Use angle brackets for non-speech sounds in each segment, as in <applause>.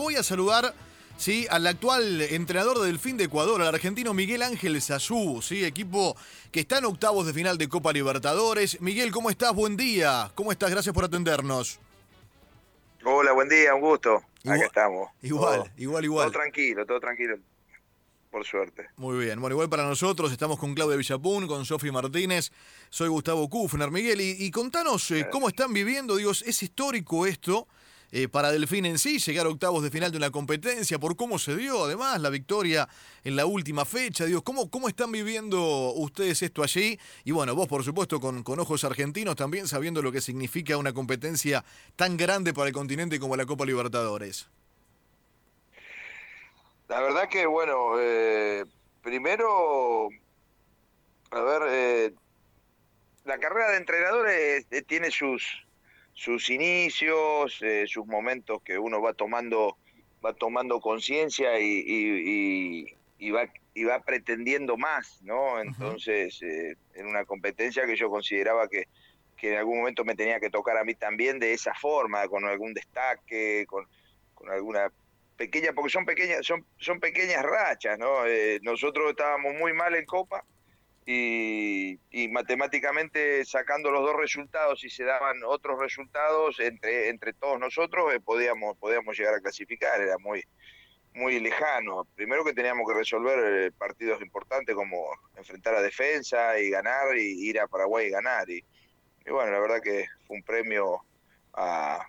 voy a saludar ¿sí? al actual entrenador del fin de Ecuador, al argentino Miguel Ángel Zazú, ¿sí? equipo que está en octavos de final de Copa Libertadores. Miguel, ¿cómo estás? Buen día. ¿Cómo estás? Gracias por atendernos. Hola, buen día, un gusto. Igual- Acá estamos. Igual, Todo- igual, igual. Todo tranquilo, todo tranquilo. Por suerte. Muy bien, bueno, igual para nosotros estamos con Claudia Villapun, con Sofi Martínez, soy Gustavo Kufner, Miguel, y, y contanos eh, cómo están viviendo, digo, es histórico esto eh, para Delfín en sí, llegar a octavos de final de una competencia, por cómo se dio además la victoria en la última fecha, digo, ¿cómo, cómo están viviendo ustedes esto allí? Y bueno, vos por supuesto con, con ojos argentinos también sabiendo lo que significa una competencia tan grande para el continente como la Copa Libertadores. La verdad que, bueno, eh, primero, a ver, eh, la carrera de entrenadores tiene sus sus inicios, eh, sus momentos que uno va tomando va tomando conciencia y, y- y- y va y va pretendiendo más, ¿no? Entonces, eh, en una competencia que yo consideraba que, que en algún momento me tenía que tocar a mí también de esa forma, con algún destaque, con, con alguna pequeña, porque son pequeñas, son, son pequeñas rachas, ¿no? Eh, nosotros estábamos muy mal en Copa y, matemáticamente sacando los dos resultados y se daban otros resultados entre, entre todos nosotros eh, podíamos, podíamos llegar a clasificar, era muy, muy lejano. Primero que teníamos que resolver eh, partidos importantes como enfrentar a defensa y ganar y ir a Paraguay y ganar. Y, bueno, la verdad que fue un premio a,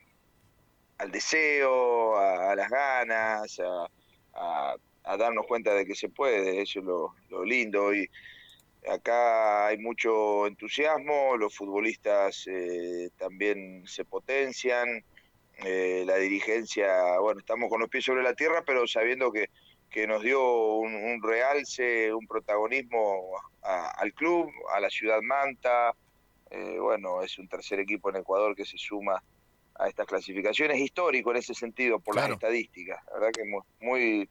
al deseo, a, las ganas, a, a- a darnos cuenta de que se puede, eso es lo, lo lindo. Y acá hay mucho entusiasmo, los futbolistas eh, también se potencian, eh, la dirigencia, bueno, estamos con los pies sobre la tierra, pero sabiendo que, que nos dio un, un realce, un protagonismo a- al club, a la ciudad Manta. Eh, bueno, es un tercer equipo en Ecuador que se suma a estas clasificaciones histórico en ese sentido por Claro. las estadísticas. La verdad que mu- muy,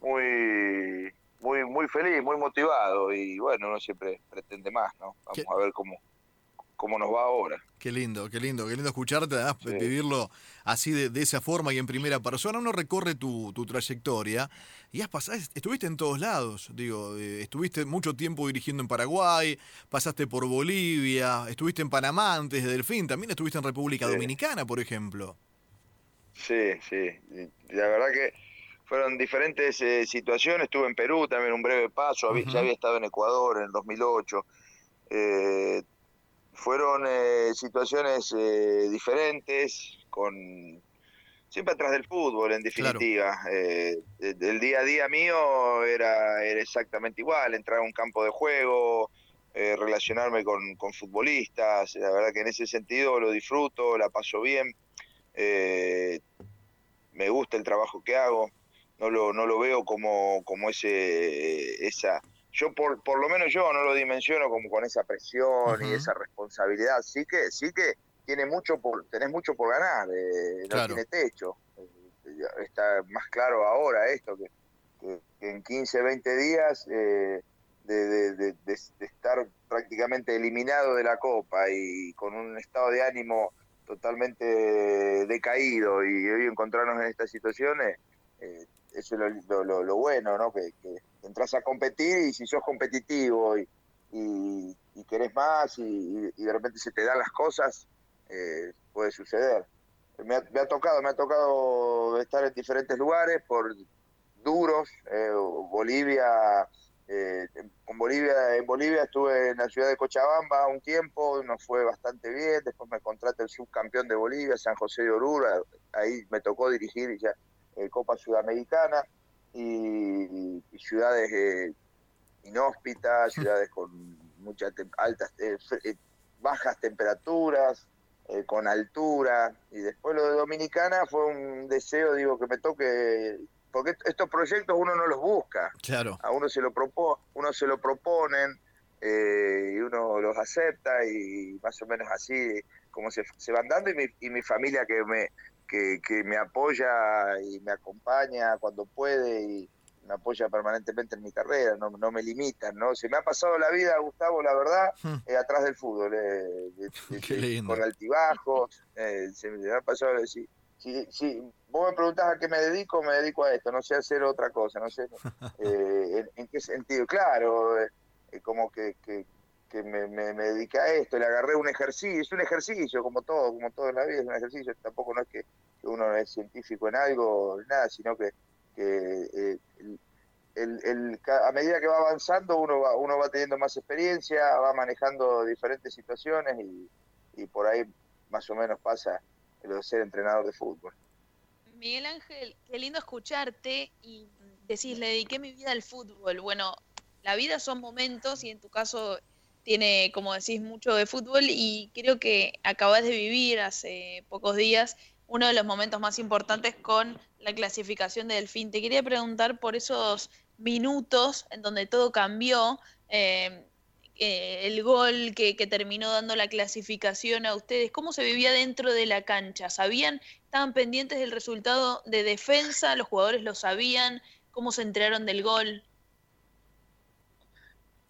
muy, muy, muy feliz, muy motivado y bueno, uno siempre pretende más, ¿no? Vamos ¿Qué? a ver cómo, cómo nos va ahora. Qué lindo, qué lindo, qué lindo escucharte, además Sí. vivirlo así de, de esa forma y en primera persona. Uno recorre tu, tu trayectoria y has pasado, estuviste en todos lados, digo, eh, estuviste mucho tiempo dirigiendo en Paraguay, pasaste por Bolivia, estuviste en Panamá antes de Delfín, también estuviste en República Sí. Dominicana, por ejemplo. Sí, sí. La verdad que fueron diferentes eh, situaciones. Estuve en Perú también un breve paso. Ujú. Ya había estado en Ecuador en el 2008. Eh, fueron eh, situaciones eh, diferentes, con siempre atrás del fútbol, en definitiva. Eh, de- el día a día mío era, era exactamente igual. Entrar a un campo de juego, eh, relacionarme con, con futbolistas. La verdad que en ese sentido lo disfruto, la paso bien. Eh, me gusta el trabajo que hago, no lo, no lo veo como, como ese, esa, yo por, por lo menos yo no lo dimensiono como con esa presión y esa responsabilidad, sí que, sí que tiene mucho por, tenés mucho por ganar, eh, no tiene techo, Eh, está más claro ahora esto, que, que- que en 15, 20 días eh, de, de- de- de- de estar prácticamente eliminado de la Copa y con un estado de ánimo totalmente decaído y hoy encontrarnos en estas situaciones, eh, eso es lo, bueno, ¿no? Que, entras a competir y si sos competitivo y, y- y querés más y, y de repente se te dan las cosas, eh, puede suceder. Me ha, tocado, me ha tocado estar en diferentes lugares por duros, eh, Bolivia, eh, con Bolivia, en Bolivia estuve en la ciudad de Cochabamba un tiempo, nos fue bastante bien, después me contrata el subcampeón de Bolivia, San José de Oruro, ahí me tocó dirigir ya eh, Copa Sudamericana y, y ciudades eh, inhóspitas, <laughs> ciudades con muchas tem- altas, eh, eh, bajas temperaturas, con altura, y después lo de Dominicana fue un deseo, digo, que me toque, porque est- estos proyectos uno no los busca, Claro. a uno se lo propo, uno se lo proponen eh, y uno los acepta y más o menos así como se, se van dando y mi, y mi familia que me que, que me apoya y me acompaña cuando puede y me apoya permanentemente en mi carrera, no, no me limitan, ¿no? Se me ha pasado la vida, Gustavo, la verdad, Hmm. eh, atrás del fútbol, eh, de- <laughs> de- Qué lindo. con altibajos, eh, se me ha pasado, si, si, si vos me preguntás a qué me dedico, me dedico a esto, no sé hacer otra cosa, no sé <laughs> eh, en, qué sentido. Claro, eh, como que, que, me, me, dediqué a esto, le agarré un ejercicio, es un ejercicio como todo, como todo en la vida, es un ejercicio, tampoco no es que, uno es científico en algo, nada, sino que, que eh, el, el, a medida que va avanzando uno va, uno va teniendo más experiencia, va manejando diferentes situaciones y, y por ahí más o menos pasa lo de ser entrenador de fútbol. Miguel Ángel, qué lindo escucharte y decís, le dediqué mi vida al fútbol. Bueno, la vida son momentos y en tu caso tiene, como decís, mucho de fútbol y creo que acabas de vivir hace pocos días uno de los momentos más importantes con la clasificación de Delfín. Te quería preguntar por esos minutos en donde todo cambió. Eh, eh, el gol que, terminó dando la clasificación a ustedes, ¿cómo se vivía dentro de la cancha? ¿Sabían, estaban pendientes del resultado de defensa? ¿Los jugadores lo sabían? ¿Cómo se enteraron del gol?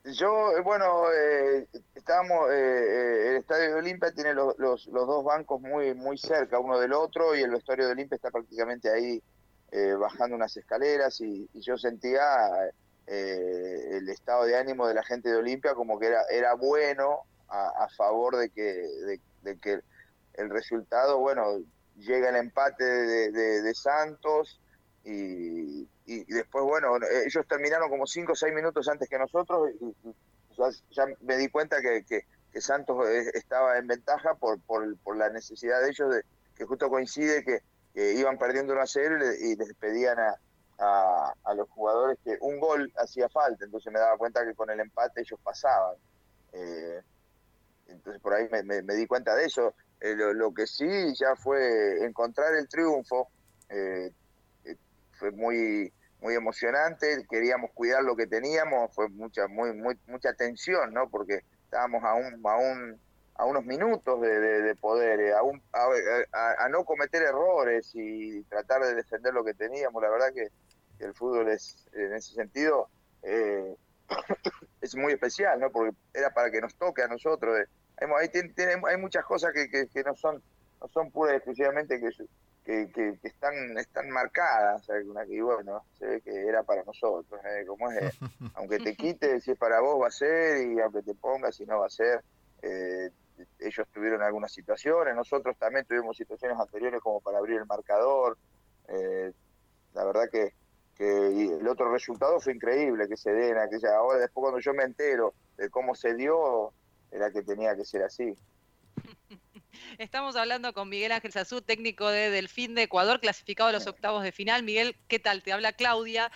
Yo, eh, bueno, eh, estábamos, el Estadio de Olimpia tiene los, los, dos bancos muy, muy cerca uno del otro y el vestuario de Olimpia está prácticamente ahí bajando unas escaleras y yo sentía eh, el estado de ánimo de la gente de Olimpia como que era, era bueno a, favor de que, de, que el resultado, bueno, llega el empate de, Santos y, después, bueno, ellos terminaron como 5 o 6 minutos antes que nosotros y, ya, me di cuenta que, que, Santos eh, estaba en ventaja por, por, por, la necesidad de ellos, que justo coincide que, iban perdiendo 1 a 0 y les pedían a, a, los jugadores que un gol hacía falta, entonces me daba cuenta que con el empate ellos pasaban. Eh, entonces por ahí me, di cuenta de eso. Eh, lo, que sí ya fue encontrar el triunfo, eh, fue muy muy emocionante, queríamos cuidar lo que teníamos, fue mucha muy, muy mucha tensión, ¿no? Porque estábamos a un, a unos minutos de, poder, a, a, no cometer errores y tratar de defender lo que teníamos. La verdad que el fútbol es, en ese sentido, eh, <coughs> es muy especial, ¿no? Porque era para que nos toque a nosotros. Eh. Hay, hay muchas cosas que, que, no son no son puras exclusivamente que, que, están están marcadas. Y bueno, se ve que era para nosotros. ¿eh? Como es, <laughs> aunque te quite, si es para vos va a ser, y aunque te pongas, si no va a ser. ellos tuvieron algunas situaciones, nosotros también tuvimos situaciones anteriores como para abrir el marcador. la verdad que que el otro resultado fue increíble que se den aquella ahora después cuando yo me entero de cómo se dio era que tenía que ser así Estamos hablando con Miguel Ángel Sazú, técnico de Delfín de Ecuador, clasificado a los octavos de final. Miguel, ¿qué tal? Te habla Claudia.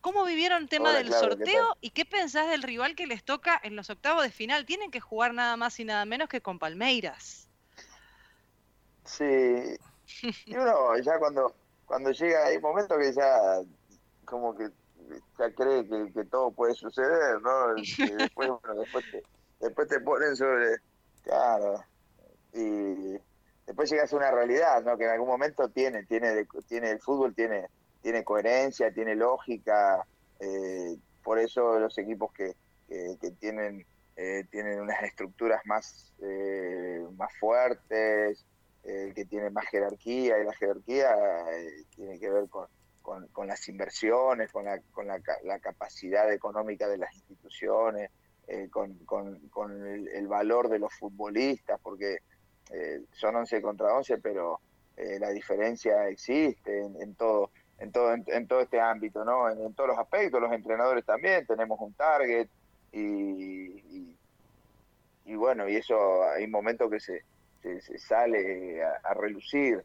¿Cómo vivieron el tema del sorteo y qué pensás del rival que les toca en los octavos de final? Tienen que jugar nada más y nada menos que con Palmeiras. Sí, y uno ya cuando, cuando llega, hay momentos que ya como que ya cree que, todo puede suceder, ¿no? <laughs> Y después, bueno, después te, después te ponen sobre, claro, y después llegas a una realidad, ¿no? Que en algún momento tiene, tiene, tiene el fútbol tiene, tiene coherencia, tiene lógica, eh, por eso los equipos que, que, tienen eh, tienen unas estructuras más eh, más fuertes, que tienen más jerarquía y la jerarquía tiene que ver con con, las inversiones, con, la, con la, la, capacidad económica de las instituciones, eh, con, con el, valor de los futbolistas, porque eh, son 11 contra 11, pero eh, la diferencia existe en, todo en todo en, todo este ámbito, ¿no? En, todos los aspectos, los entrenadores también tenemos un target y, y, bueno, y eso hay momentos que se, se, sale a relucir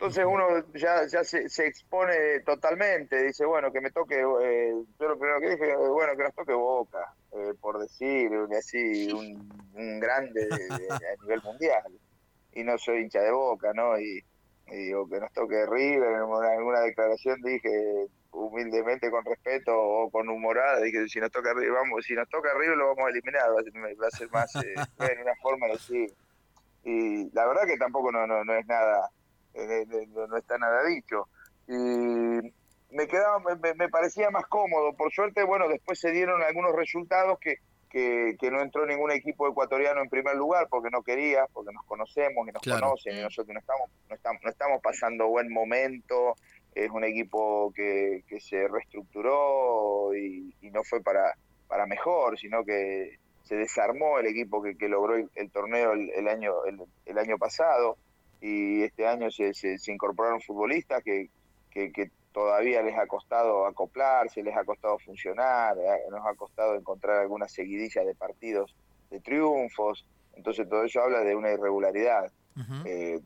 entonces uno ya, ya se, se, expone totalmente, dice, bueno, que me toque, eh, yo lo primero que dije, bueno, que nos toque Boca, eh, por decir, así, un, grande a nivel mundial. Y no soy hincha de Boca, ¿no? Y, digo, que nos toque River, en alguna declaración dije humildemente, con respeto o con humorada, dije, si nos toca River, vamos, si nos toca River lo vamos a eliminar, va a ser, más, eh, <laughs> en una forma así. Y la verdad que tampoco no, no, no es nada no está nada dicho. Y me quedaba, me, parecía más cómodo. Por suerte, bueno, después se dieron algunos resultados que, que, no entró ningún equipo ecuatoriano en primer lugar porque no quería, porque nos conocemos y nos conocen y nosotros no estamos, no estamos, no estamos pasando buen momento. Es un equipo que, que se reestructuró y, no fue para, para mejor, sino que se desarmó el equipo que, que logró el, torneo el, año el, año pasado y este año se, se, incorporaron futbolistas que, que, que, todavía les ha costado acoplarse, les ha costado funcionar, eh, nos ha costado encontrar algunas seguidillas de partidos de triunfos, entonces todo eso habla de una irregularidad. Eh,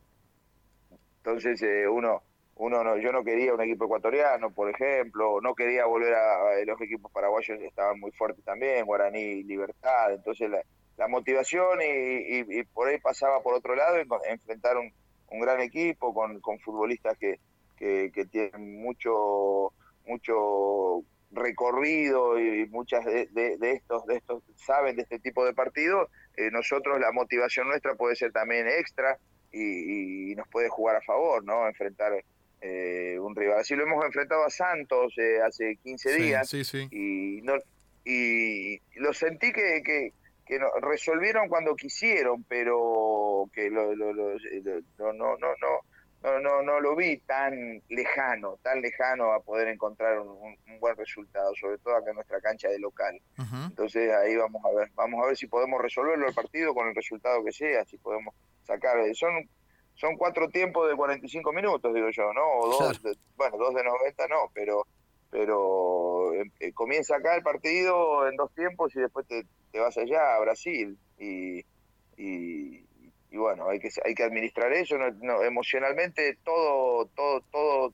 entonces eh, uno, uno no, yo no quería un equipo ecuatoriano, por ejemplo, no quería volver a, los equipos paraguayos estaban muy fuertes también, Guaraní, Libertad, entonces la, motivación y, por ahí pasaba por otro lado, enfrentar un, un gran equipo con, con futbolistas que, que, tienen mucho, mucho recorrido y muchas de, estos de estos saben de este tipo de partidos eh, nosotros la motivación nuestra puede ser también extra y, nos puede jugar a favor no enfrentar eh, un rival. Así lo hemos enfrentado a Santos eh, hace 15 días y no y lo sentí que, que, que resolvieron cuando quisieron pero que lo, lo, lo, no no no no, no, no lo vi tan lejano, tan lejano a poder encontrar un, buen resultado, sobre todo acá en nuestra cancha de local. Entonces ahí vamos a ver, vamos a ver si podemos resolverlo el partido con el resultado que sea, si podemos sacar, eh, son son cuatro tiempos de 45 minutos, digo yo, ¿no? O dos, bueno, dos de 90 no, pero pero em, eh, comienza acá el partido en dos tiempos y después te, te vas allá a Brasil y, y, y bueno, hay que hay que administrar eso, no, emocionalmente todo todo todo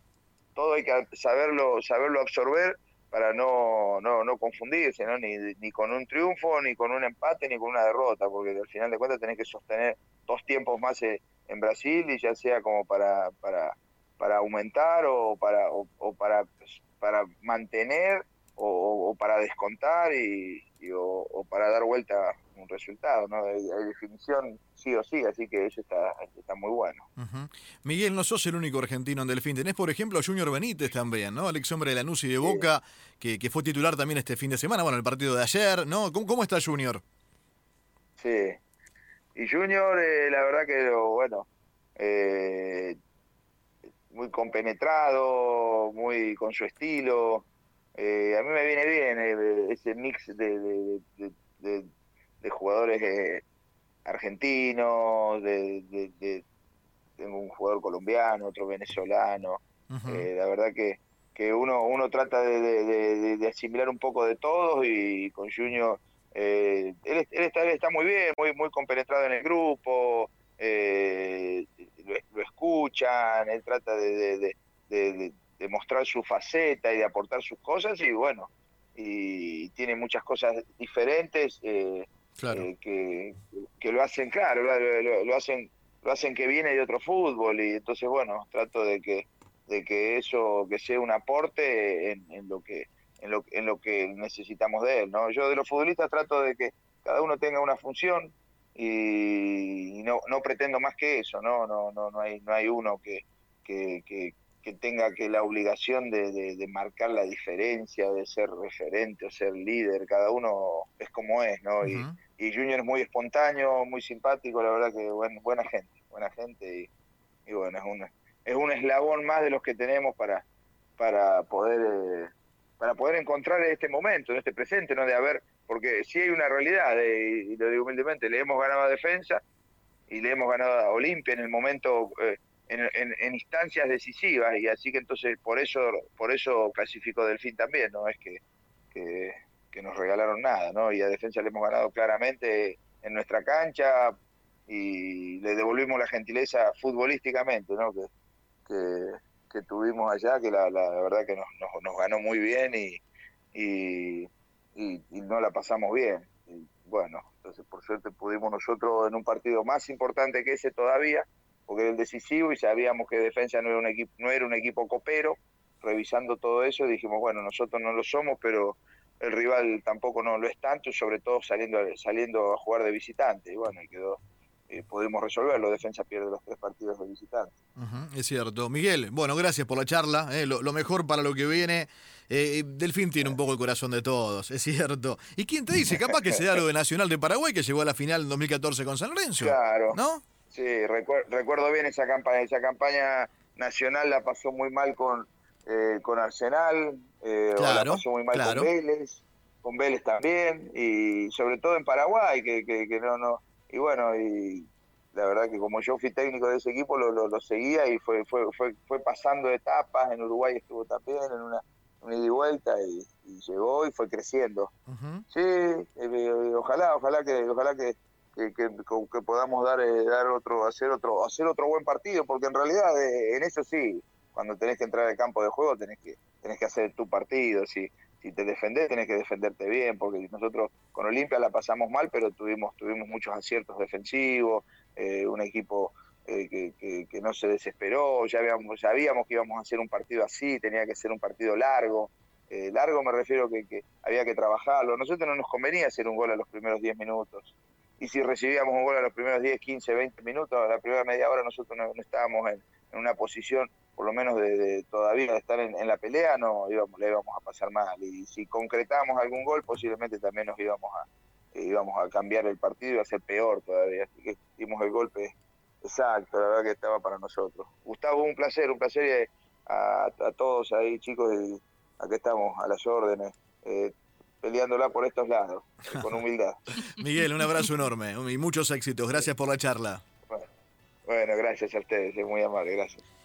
todo hay que saberlo saberlo absorber para no no, no confundirse, ¿no? Ni, ni con un triunfo, ni con un empate, ni con una derrota, porque al final de cuentas tenés que sostener dos tiempos más eh, en Brasil y ya sea como para para para aumentar o para o, para para mantener o, para descontar y, o, para dar vuelta un resultado, ¿no? Hay, definición sí o sí, así que eso está, está muy bueno. Miguel, no sos el único argentino en Delfín, tenés por ejemplo a Junior Benítez también, ¿no? Alex Hombre de Lanús y de Boca, que, que, fue titular también este fin de semana, bueno, el partido de ayer, ¿no? ¿Cómo, cómo está Junior? Sí, y Junior, eh, la verdad que, bueno, eh, muy compenetrado, muy con su estilo, eh, a mí me viene bien eh, ese mix de, de, jugadores eh, argentinos, de, tengo un jugador colombiano, otro venezolano. la verdad que, que uno, uno trata de, asimilar un poco de todos y con Junior él, él, está, está muy bien, muy, muy compenetrado en el grupo, lo, lo, escuchan, él trata de, de mostrar su faceta y de aportar sus cosas y bueno, y tiene muchas cosas diferentes eh, eh, que, que, lo hacen claro, lo, hacen lo hacen que viene de otro fútbol y entonces bueno, trato de que de que eso que sea un aporte en, en lo que en lo, en lo que necesitamos de él, ¿no? Yo de los futbolistas trato de que cada uno tenga una función y, no, no pretendo más que eso, ¿no? No no no hay no hay uno que, que, que tenga que la obligación de, marcar la diferencia, de ser referente o ser líder, cada uno es como es, ¿no? y, Junior es muy espontáneo, muy simpático, la verdad que buena gente, buena gente y, bueno, es un, es un eslabón más de los que tenemos para, para poder... Eh, para poder encontrar este momento, en este presente, ¿no? De haber, porque si hay una realidad, y lo digo humildemente, le hemos ganado a Defensa y le hemos ganado a Olimpia en el momento eh, en, instancias decisivas y así que entonces por eso por eso clasificó Delfín también no es que, que, nos regalaron nada no y a defensa le hemos ganado claramente en nuestra cancha y le devolvimos la gentileza futbolísticamente no que, que, tuvimos allá que la, la, verdad que nos, nos, ganó muy bien y, y, y, no la pasamos bien. Y bueno entonces por suerte pudimos nosotros en un partido más importante que ese todavía porque era el decisivo y sabíamos que defensa no era un equipo, no era un equipo copero. Revisando todo eso dijimos, bueno, nosotros no lo somos, pero el rival tampoco no lo es tanto, sobre todo saliendo saliendo a jugar de visitante. Y bueno, y quedó eh, pudimos resolverlo. Defensa pierde los tres partidos de visitante. es cierto. Miguel, bueno, gracias por la charla. Eh, lo, mejor para lo que viene Eh, Delfín tiene un poco el corazón de todos, es cierto. ¿Y quién te dice? Capaz que se da lo de Nacional de Paraguay que llegó a la final en 2014 con San Lorenzo. Claro. ¿No? Sí, recuerdo bien esa campaña. Esa campaña nacional la pasó muy mal con, eh, con Arsenal, eh, la pasó muy mal con Vélez, con Vélez también, y sobre todo en Paraguay, que, que, no, no. Y bueno, y la verdad que como yo fui técnico de ese equipo, lo, lo, seguía y fue, fue, fue, fue pasando etapas. En Uruguay estuvo también en una, una ida y vuelta y, llegó y fue creciendo. Sí, eh, ojalá, ojalá que, ojalá que que, que, podamos dar, eh, dar otro, hacer otro, hacer otro buen partido, porque en realidad eh, en eso sí, cuando tenés que entrar al campo de juego tenés que, tenés que hacer tu partido, si, si te defendés tenés que defenderte bien, porque nosotros con Olimpia la pasamos mal, pero tuvimos, tuvimos muchos aciertos defensivos, eh, un equipo que, que, no se desesperó, ya habíamos, sabíamos que íbamos a hacer un partido así, tenía que ser un partido largo, largo me refiero que, que había que trabajarlo. Nosotros no nos convenía hacer un gol a los primeros 10 minutos. Y si recibíamos un gol a los primeros 10, 15, 20 minutos, a la primera media hora nosotros no, estábamos en, una posición, por lo menos de, todavía de estar en, la pelea, no íbamos, le íbamos a pasar mal. Y si concretamos algún gol, posiblemente también nos íbamos a, eh, íbamos a cambiar el partido y a ser peor todavía. Así que dimos el golpe exacto, la verdad que estaba para nosotros. Gustavo, un placer, un placer a, a todos ahí, chicos, y aquí estamos a las órdenes. Eh, peleándola por estos lados, con humildad. <laughs> Miguel, un abrazo enorme y muchos éxitos. Gracias por la charla. Bueno, gracias a ustedes, es muy amable, gracias.